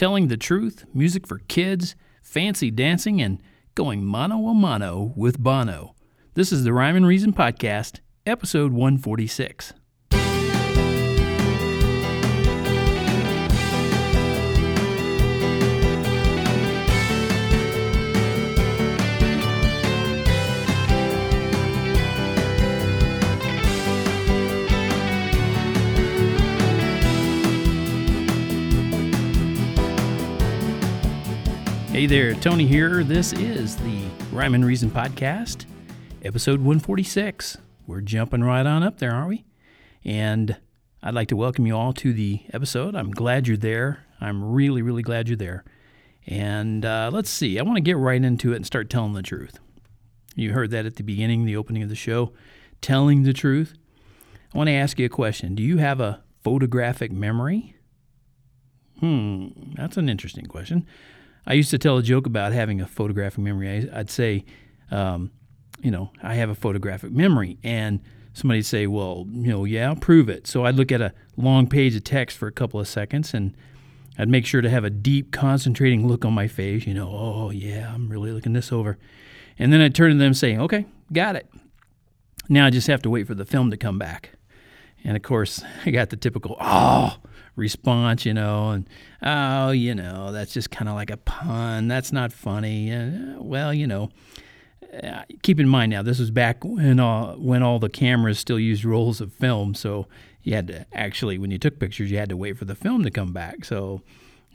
telling the truth, music for kids, fancy dancing, and going mano a mano with Bono. This is the Rhyme and Reason Podcast, episode 146. Hey there, Tony here. This is the Rhyme and Reason Podcast, episode 146. We're jumping right on up there, aren't we? And I'd like to welcome you all to the episode. I'm glad you're there. I'm really, really glad you're there. And uh, let's see, I want to get right into it and start telling the truth. You heard that at the beginning, the opening of the show, telling the truth. I want to ask you a question Do you have a photographic memory? Hmm, that's an interesting question. I used to tell a joke about having a photographic memory. I'd say, um, you know, I have a photographic memory, and somebody'd say, well, you know, yeah, I'll prove it. So I'd look at a long page of text for a couple of seconds, and I'd make sure to have a deep, concentrating look on my face. You know, oh yeah, I'm really looking this over, and then I'd turn to them saying, okay, got it. Now I just have to wait for the film to come back. And of course, I got the typical, oh, response, you know, and oh, you know, that's just kind of like a pun. That's not funny. Uh, well, you know, uh, keep in mind now, this was back when uh, when all the cameras still used rolls of film, so you had to actually, when you took pictures, you had to wait for the film to come back. So,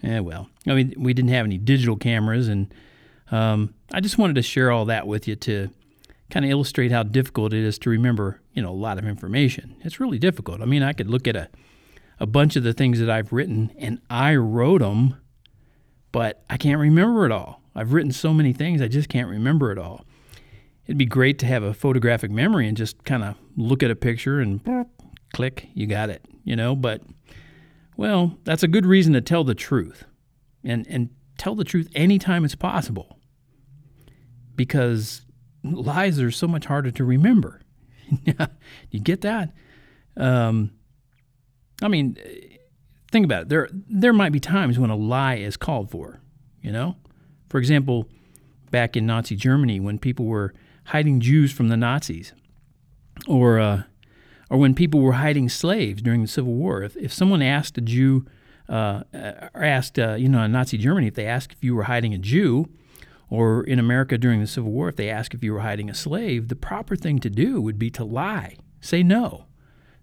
yeah, well, I mean, we didn't have any digital cameras, and um, I just wanted to share all that with you to kind of illustrate how difficult it is to remember, you know, a lot of information. It's really difficult. I mean, I could look at a a bunch of the things that I've written, and I wrote them, but I can't remember it all. I've written so many things, I just can't remember it all. It'd be great to have a photographic memory and just kind of look at a picture and click, you got it, you know, but well, that's a good reason to tell the truth. And and tell the truth anytime it's possible. Because lies are so much harder to remember. you get that? Um, I mean, think about it. There, there might be times when a lie is called for. You know, for example, back in Nazi Germany, when people were hiding Jews from the Nazis, or uh, or when people were hiding slaves during the Civil War. If, if someone asked a Jew, uh, or asked, uh, you know, in Nazi Germany, if they asked if you were hiding a Jew, or in America during the Civil War, if they asked if you were hiding a slave, the proper thing to do would be to lie, say no.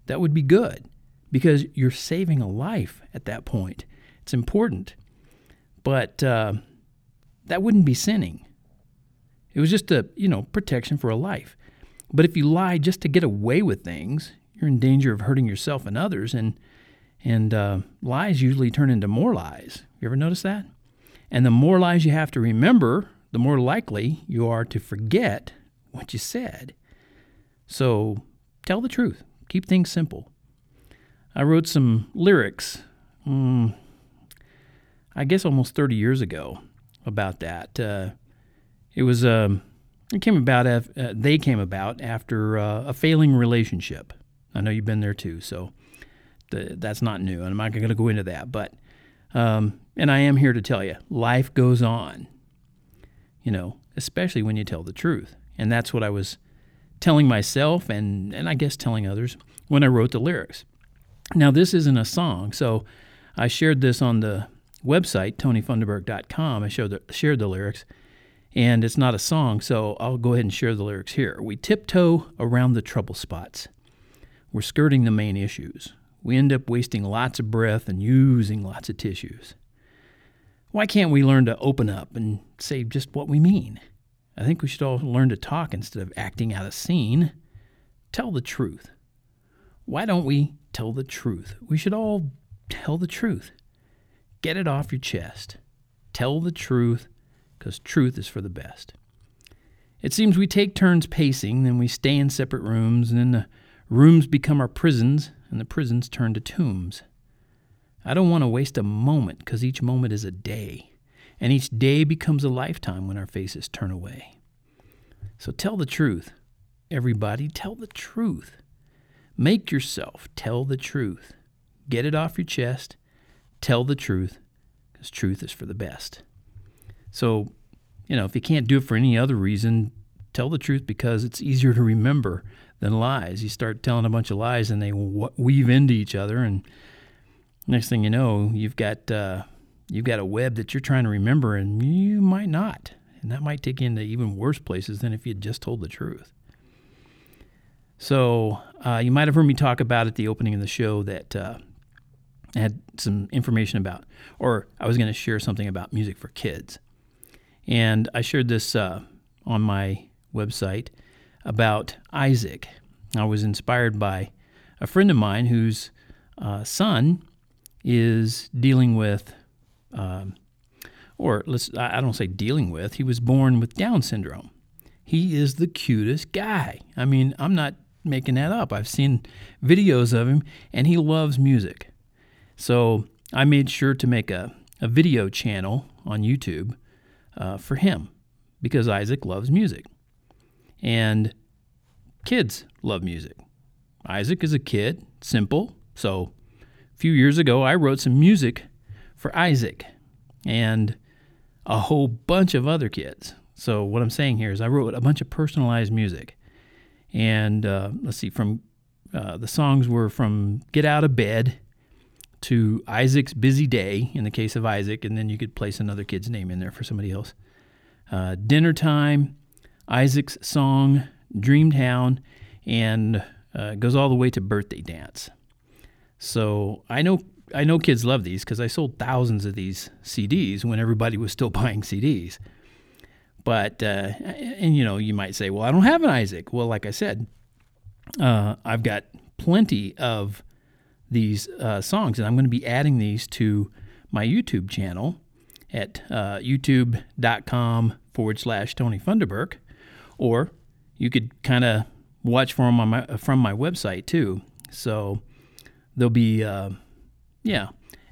That would be good because you're saving a life at that point. It's important. But uh, that wouldn't be sinning. It was just a, you know, protection for a life. But if you lie just to get away with things, you're in danger of hurting yourself and others. And, and uh, lies usually turn into more lies. You ever notice that? And the more lies you have to remember, the more likely you are to forget what you said. So tell the truth. Keep things simple. I wrote some lyrics, um, I guess almost 30 years ago, about that. Uh, it was um, it came about af- uh, they came about after uh, a failing relationship. I know you've been there too, so that's not new, and I'm not going to go into that. But um, and I am here to tell you, life goes on. You know, especially when you tell the truth, and that's what I was telling myself and and I guess telling others when I wrote the lyrics. Now, this isn't a song, so I shared this on the website, tonyfunderburk.com. I showed the, shared the lyrics, and it's not a song, so I'll go ahead and share the lyrics here. We tiptoe around the trouble spots. We're skirting the main issues. We end up wasting lots of breath and using lots of tissues. Why can't we learn to open up and say just what we mean? I think we should all learn to talk instead of acting out a scene. Tell the truth. Why don't we tell the truth. We should all tell the truth. Get it off your chest. Tell the truth because truth is for the best. It seems we take turns pacing, then we stay in separate rooms, and then the rooms become our prisons, and the prisons turn to tombs. I don't want to waste a moment because each moment is a day, and each day becomes a lifetime when our faces turn away. So tell the truth. Everybody, tell the truth. Make yourself tell the truth. Get it off your chest. Tell the truth because truth is for the best. So, you know, if you can't do it for any other reason, tell the truth because it's easier to remember than lies. You start telling a bunch of lies and they weave into each other, and next thing you know, you've got uh, you've got a web that you're trying to remember, and you might not, and that might take you into even worse places than if you had just told the truth. So uh, you might have heard me talk about at the opening of the show that uh, I had some information about, or I was going to share something about music for kids, and I shared this uh, on my website about Isaac. I was inspired by a friend of mine whose uh, son is dealing with, um, or let's I don't say dealing with. He was born with Down syndrome. He is the cutest guy. I mean, I'm not making that up. I've seen videos of him, and he loves music. So I made sure to make a, a video channel on YouTube uh, for him because Isaac loves music. And kids love music. Isaac is a kid, simple. So a few years ago, I wrote some music for Isaac and a whole bunch of other kids. So what I'm saying here is I wrote a bunch of personalized music. And uh, let's see, from uh, the songs were from Get Out of Bed to Isaac's Busy Day in the case of Isaac, and then you could place another kid's name in there for somebody else. Uh, dinner Time, Isaac's Song, Dreamtown, and uh, goes all the way to Birthday Dance. So I know I know kids love these because I sold thousands of these CDs when everybody was still buying CDs. But uh, and you know you might say, well, I don't have an Isaac. Well, like I said, uh, I've got plenty of these uh, songs, and I'm going to be adding these to my YouTube channel at uh, youtube.com forward slash Tony Funderburk, or you could kind of watch from my from my website too. So there'll be, uh, yeah,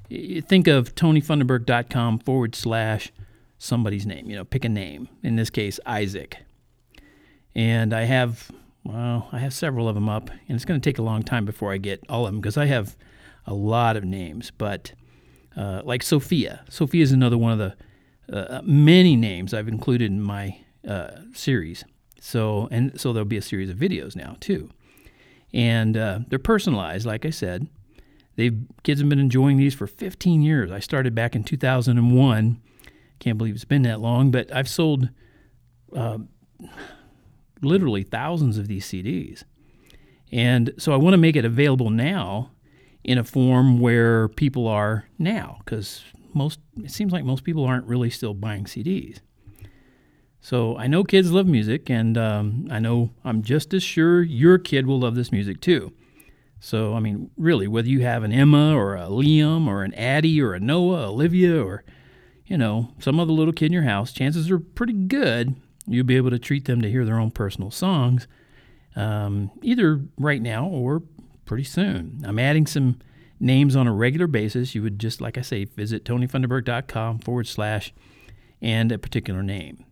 think of tonyfunderburk.com forward slash somebody's name. You know, pick a name. In this case, Isaac. And I have, well, I have several of them up, and it's going to take a long time before I get all of them because I have a lot of names. But uh, like Sophia, Sophia is another one of the uh, many names I've included in my uh, series. So and so there'll be a series of videos now too, and uh, they're personalized. Like I said, they've kids have been enjoying these for 15 years. I started back in 2001. Can't believe it's been that long, but I've sold uh, literally thousands of these CDs, and so I want to make it available now in a form where people are now, because most it seems like most people aren't really still buying CDs. So I know kids love music, and um, I know I'm just as sure your kid will love this music too. So, I mean, really, whether you have an Emma or a Liam or an Addie or a Noah, Olivia, or, you know, some other little kid in your house, chances are pretty good you'll be able to treat them to hear their own personal songs, um, either right now or pretty soon. I'm adding some names on a regular basis. You would just, like I say, visit tonyfunderburk.com forward slash and a particular name.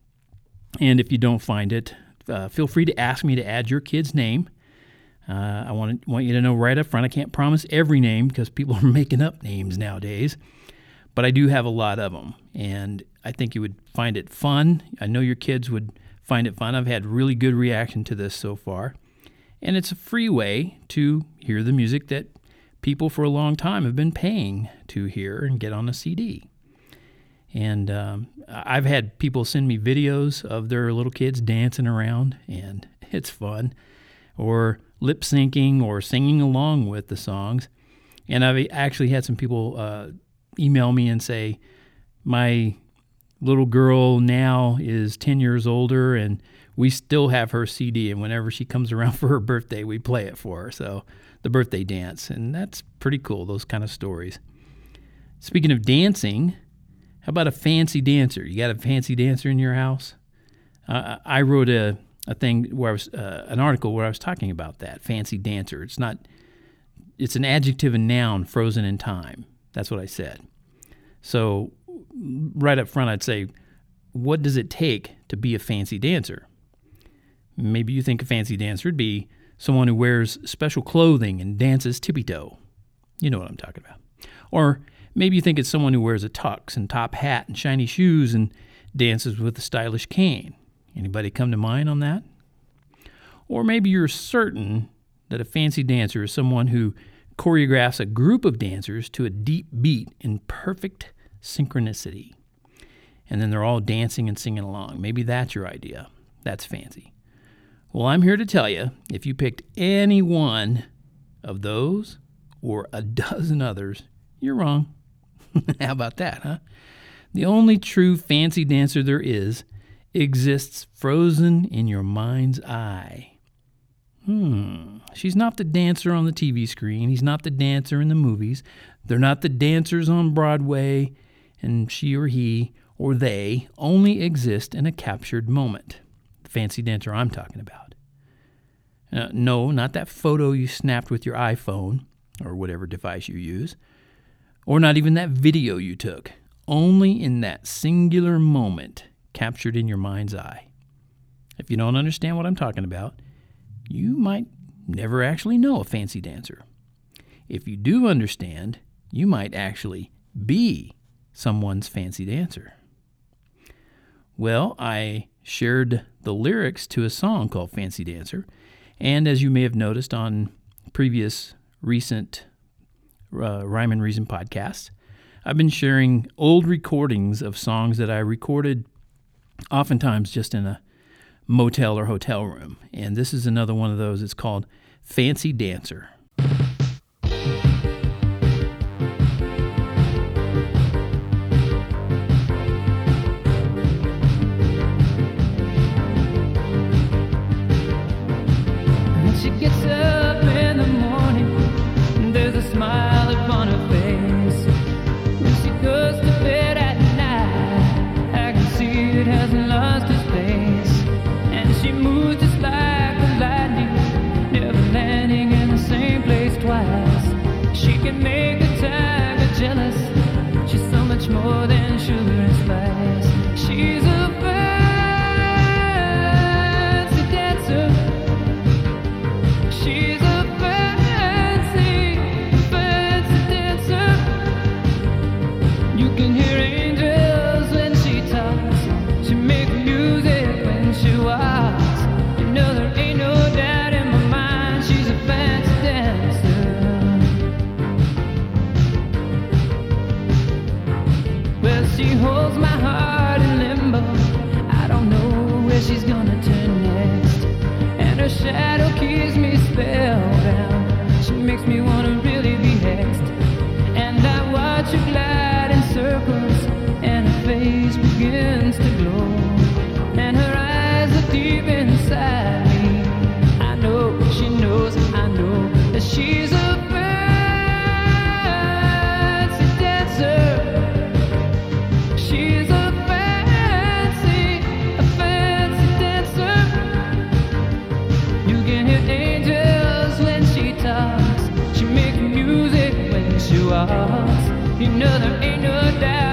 And if you don't find it, uh, feel free to ask me to add your kid's name. Uh, I want, want you to know right up front, I can't promise every name because people are making up names nowadays, but I do have a lot of them. And I think you would find it fun. I know your kids would find it fun. I've had really good reaction to this so far. And it's a free way to hear the music that people for a long time have been paying to hear and get on a CD. And um, I've had people send me videos of their little kids dancing around, and it's fun, or lip syncing or singing along with the songs. And I've actually had some people uh, email me and say, My little girl now is 10 years older, and we still have her CD. And whenever she comes around for her birthday, we play it for her. So the birthday dance. And that's pretty cool, those kind of stories. Speaking of dancing, how about a fancy dancer? You got a fancy dancer in your house? Uh, I wrote a, a thing where I was uh, an article where I was talking about that fancy dancer. It's not. It's an adjective and noun frozen in time. That's what I said. So right up front, I'd say, what does it take to be a fancy dancer? Maybe you think a fancy dancer would be someone who wears special clothing and dances tippy toe. You know what I'm talking about. Or maybe you think it's someone who wears a tux and top hat and shiny shoes and dances with a stylish cane. Anybody come to mind on that? Or maybe you're certain that a fancy dancer is someone who choreographs a group of dancers to a deep beat in perfect synchronicity. And then they're all dancing and singing along. Maybe that's your idea. That's fancy. Well, I'm here to tell you if you picked any one of those or a dozen others, you're wrong. How about that, huh? The only true fancy dancer there is exists frozen in your mind's eye. Hmm, she's not the dancer on the TV screen. He's not the dancer in the movies. They're not the dancers on Broadway, and she or he or they only exist in a captured moment. The fancy dancer I'm talking about. Uh, no, not that photo you snapped with your iPhone or whatever device you use, or not even that video you took. Only in that singular moment captured in your mind's eye. If you don't understand what I'm talking about, you might never actually know a fancy dancer. If you do understand, you might actually be someone's fancy dancer. Well, I shared the lyrics to a song called Fancy Dancer, and as you may have noticed on previous recent uh, Rhyme and Reason podcasts, I've been sharing old recordings of songs that I recorded oftentimes just in a motel or hotel room. And this is another one of those. It's called You know there ain't no doubt.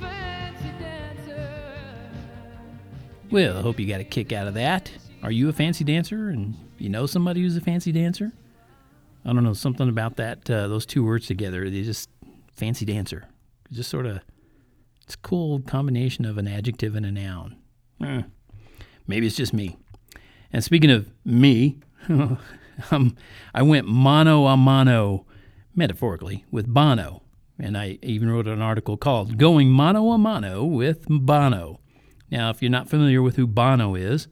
Fancy Dancer. Well, I hope you got a kick out of that. Are you a fancy dancer and you know somebody who's a fancy dancer? I don't know, something about that, uh, those two words together. They just, fancy dancer. Just sort of, it's a cool combination of an adjective and a noun. Eh, maybe it's just me. And speaking of me, um, I went mano a mano metaphorically, with Bono. And I even wrote an article called Going Mano a Mano with Bono. Now, if you're not familiar with who Bono is,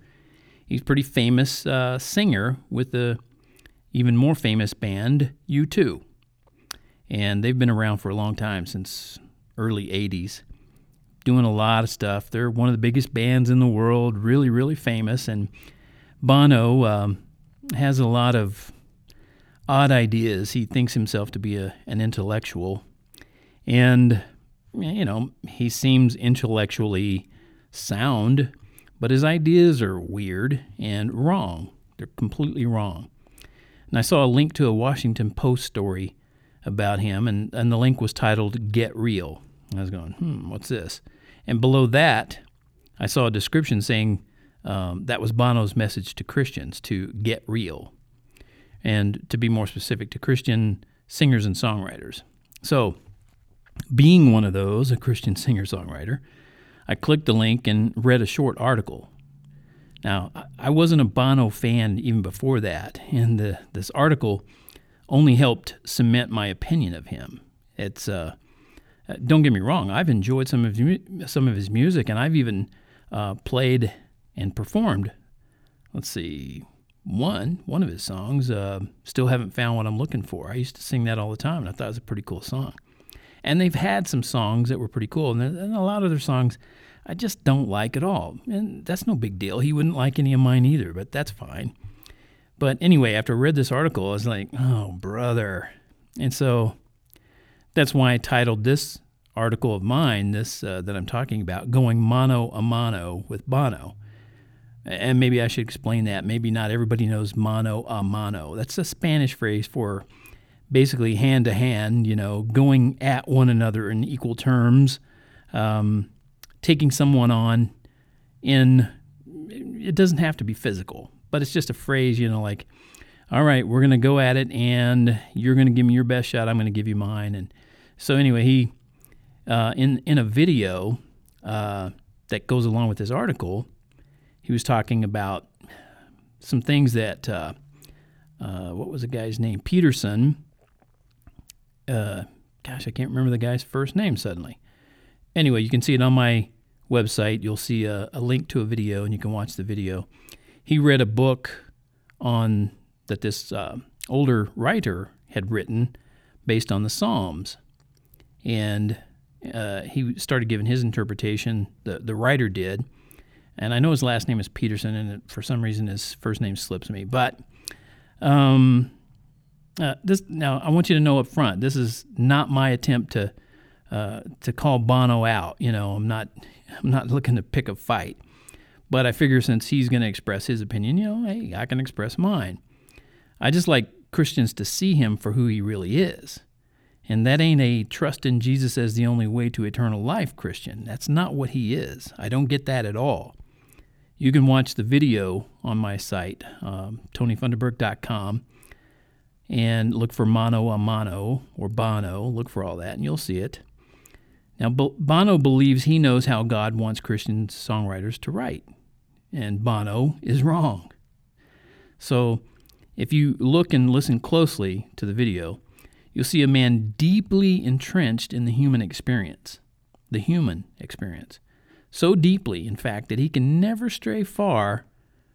he's a pretty famous uh, singer with the even more famous band U2. And they've been around for a long time, since early 80s, doing a lot of stuff. They're one of the biggest bands in the world, really, really famous. And Bono um, has a lot of odd ideas. He thinks himself to be a, an intellectual. And, you know, he seems intellectually sound, but his ideas are weird and wrong. They're completely wrong. And I saw a link to a Washington Post story about him, and, and the link was titled Get Real. I was going, hmm, what's this? And below that, I saw a description saying um, that was Bono's message to Christians to get real. And to be more specific, to Christian singers and songwriters. So, being one of those, a Christian singer songwriter, I clicked the link and read a short article. Now, I wasn't a Bono fan even before that, and the, this article only helped cement my opinion of him. It's uh, don't get me wrong, I've enjoyed some of his, some of his music, and I've even uh, played and performed. Let's see, one one of his songs. Uh, Still haven't found what I'm looking for. I used to sing that all the time, and I thought it was a pretty cool song. And they've had some songs that were pretty cool, and, and a lot of their songs I just don't like at all. And that's no big deal. He wouldn't like any of mine either, but that's fine. But anyway, after I read this article, I was like, oh, brother. And so that's why I titled this article of mine, this uh, that I'm talking about, going mano a mano with Bono. And maybe I should explain that. Maybe not everybody knows mano a mano. That's a Spanish phrase for basically hand to hand, you know, going at one another in equal terms, um, taking someone on in, it doesn't have to be physical, but it's just a phrase, you know, like, all right, we're going to go at it and you're going to give me your best shot. I'm going to give you mine. And so, anyway, he, uh, in, in a video uh, that goes along with this article, he was talking about some things that, uh, uh what was the guy's name? Peterson. Uh, gosh, I can't remember the guy's first name suddenly. Anyway, you can see it on my website. You'll see a, a link to a video and you can watch the video. He read a book on that this uh, older writer had written based on the Psalms. And uh, he started giving his interpretation, the, the writer did. And I know his last name is Peterson, and for some reason his first name slips me. But um, uh, this now I want you to know up front, this is not my attempt to uh, to call Bono out. You know, I'm not I'm not looking to pick a fight. But I figure since he's going to express his opinion, you know, hey, I can express mine. I just like Christians to see him for who he really is. And that ain't a trust in Jesus as the only way to eternal life Christian. That's not what he is. I don't get that at all. You can watch the video on my site, um, tonyfunderburk.com, and look for Mono a Mono or Bono. Look for all that, and you'll see it. Now, Bono believes he knows how God wants Christian songwriters to write, and Bono is wrong. So, if you look and listen closely to the video, you'll see a man deeply entrenched in the human experience. The human experience. So deeply, in fact, that he can never stray far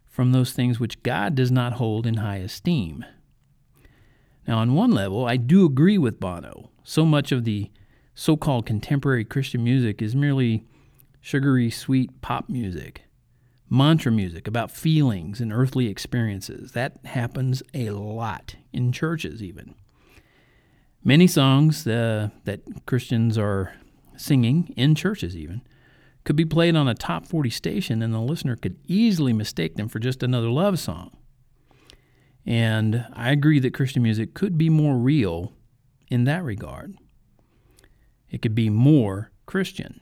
from those things which God does not hold in high esteem. Now, on one level, I do agree with Bono. So much of the so called contemporary Christian music is merely sugary, sweet pop music, mantra music about feelings and earthly experiences. That happens a lot in churches, even. Many songs uh, that Christians are singing in churches, even, could be played on a top 40 station, and the listener could easily mistake them for just another love song. And I agree that Christian music could be more real in that regard. It could be more Christian.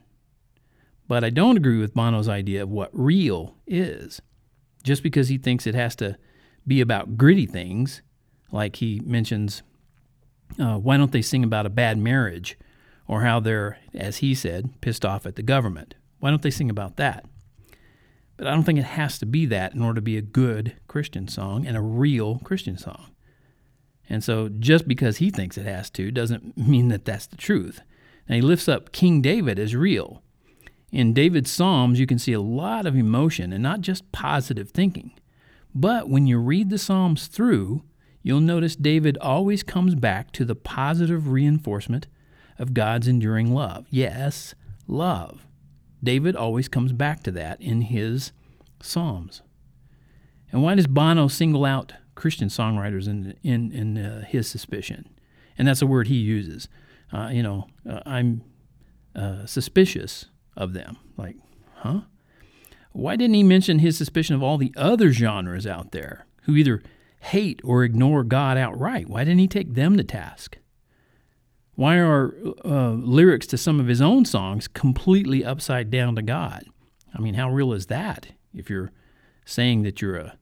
But I don't agree with Bono's idea of what real is. Just because he thinks it has to be about gritty things, like he mentions, uh, why don't they sing about a bad marriage or how they're, as he said, pissed off at the government? Why don't they sing about that? But I don't think it has to be that in order to be a good Christian song and a real Christian song. And so just because he thinks it has to doesn't mean that that's the truth. And he lifts up King David as real. In David's Psalms, you can see a lot of emotion and not just positive thinking. But when you read the Psalms through, you'll notice David always comes back to the positive reinforcement of God's enduring love. Yes, love. David always comes back to that in his Psalms. And why does Bono single out Christian songwriters in in, in uh, his suspicion? And that's a word he uses. Uh, you know, uh, I'm uh, suspicious of them. Like, huh? Why didn't he mention his suspicion of all the other genres out there who either hate or ignore God outright? Why didn't he take them to task? Why are uh, lyrics to some of his own songs completely upside down to God? I mean, how real is that if you're saying that you're a,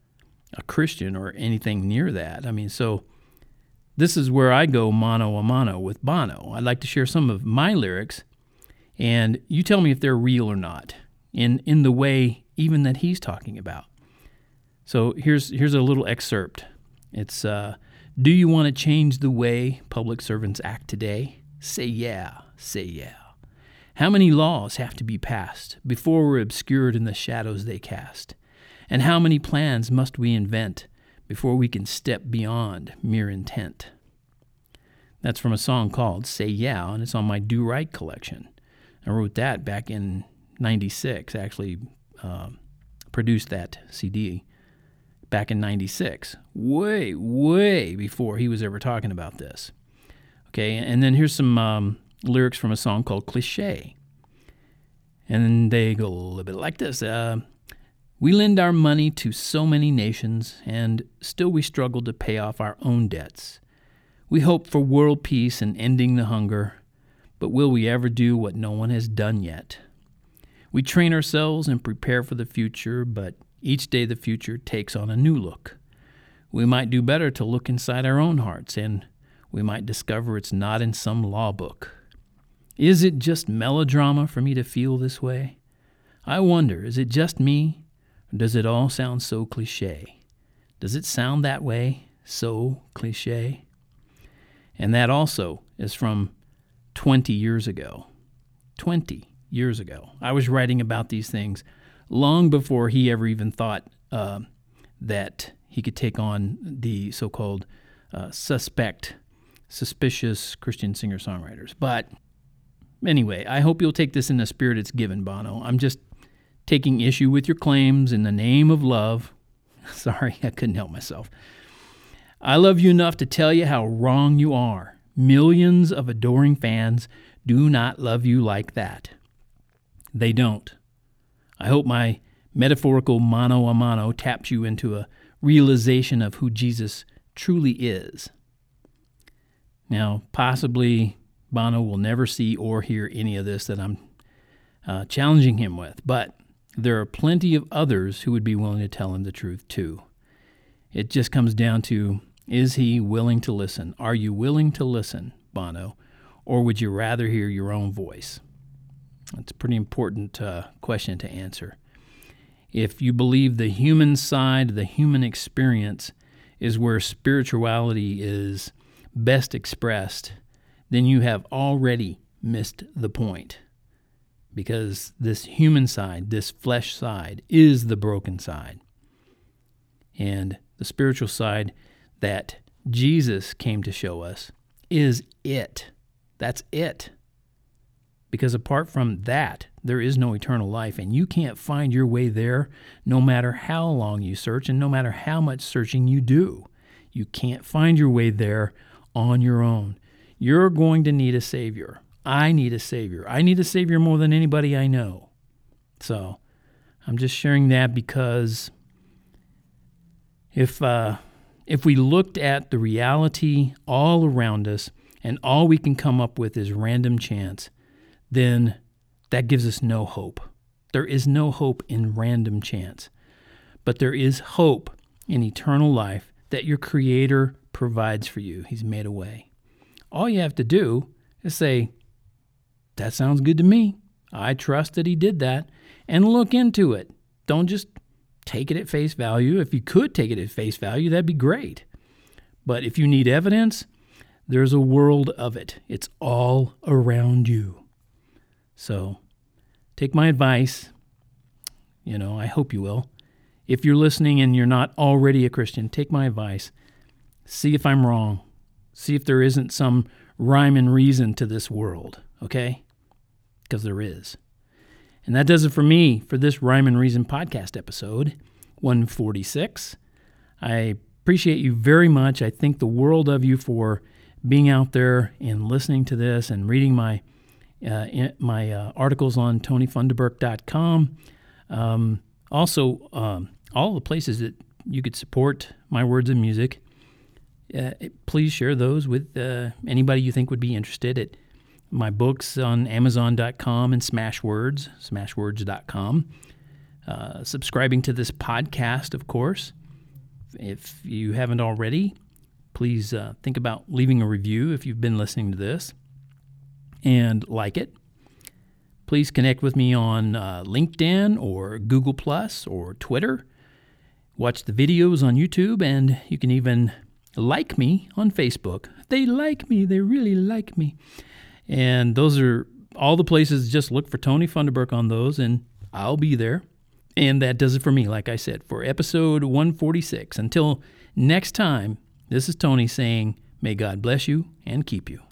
a Christian or anything near that? I mean, so this is where I go mano a mano with Bono. I'd like to share some of my lyrics, and you tell me if they're real or not in, in the way even that he's talking about. So here's, here's a little excerpt. It's. Uh, do you want to change the way public servants act today? Say yeah, say yeah. How many laws have to be passed before we're obscured in the shadows they cast? And how many plans must we invent before we can step beyond mere intent? That's from a song called Say Yeah, and it's on my Do Right collection. I wrote that back in 96, actually uh, produced that CD back in 96, way, way before he was ever talking about this. Okay, and then here's some um, lyrics from a song called Cliche. And they go a little bit like this uh, We lend our money to so many nations, and still we struggle to pay off our own debts. We hope for world peace and ending the hunger, but will we ever do what no one has done yet? We train ourselves and prepare for the future, but each day the future takes on a new look. We might do better to look inside our own hearts, and we might discover it's not in some law book. Is it just melodrama for me to feel this way? I wonder, is it just me, or does it all sound so cliche? Does it sound that way, so cliche? And that also is from 20 years ago. 20 years ago. I was writing about these things long before he ever even thought uh, that he could take on the so called uh, suspect, suspicious Christian singer songwriters. But anyway, I hope you'll take this in the spirit it's given, Bono. I'm just taking issue with your claims in the name of love. Sorry, I couldn't help myself. I love you enough to tell you how wrong you are. Millions of adoring fans do not love you like that. They don't. I hope my metaphorical mano a mano taps you into a realization of who Jesus truly is. Now, possibly Bono will never see or hear any of this that I'm uh, challenging him with, but there are plenty of others who would be willing to tell him the truth too. It just comes down to is he willing to listen? Are you willing to listen, Bono? Or would you rather hear your own voice? That's a pretty important uh, question to answer. If you believe the human side, the human experience is where spirituality is best expressed, then you have already missed the point. Because this human side, this flesh side, is the broken side. And the spiritual side that Jesus came to show us is it. That's it. Because apart from that, there is no eternal life, and you can't find your way there no matter how long you search and no matter how much searching you do. You can't find your way there on your own. You're going to need a Savior. I need a Savior. I need a Savior more than anybody I know. So I'm just sharing that because if, uh, if we looked at the reality all around us and all we can come up with is random chance, then that gives us no hope. There is no hope in random chance, but there is hope in eternal life that your Creator provides for you. He's made a way. All you have to do is say, That sounds good to me. I trust that He did that, and look into it. Don't just take it at face value. If you could take it at face value, that'd be great. But if you need evidence, there's a world of it. It's all around you. So take my advice. You know, I hope you will. If you're listening and you're not already a Christian, take my advice. See if I'm wrong. See if there isn't some rhyme and reason to this world, okay? Because there is. And that does it for me for this Rhyme and Reason podcast episode 146. I appreciate you very much. I think the world of you for being out there and listening to this and reading my uh, my uh, articles on tonyfunderburk.com. Um, also, um, all the places that you could support my words and music. Uh, please share those with uh, anybody you think would be interested. At my books on Amazon.com and Smashwords, Smashwords.com. Uh, subscribing to this podcast, of course. If you haven't already, please uh, think about leaving a review if you've been listening to this and like it. Please connect with me on uh, LinkedIn or Google Plus or Twitter. Watch the videos on YouTube, and you can even like me on Facebook. They like me. They really like me. And those are all the places. Just look for Tony Funderburk on those, and I'll be there. And that does it for me, like I said, for episode 146. Until next time, this is Tony saying, May God bless you and keep you.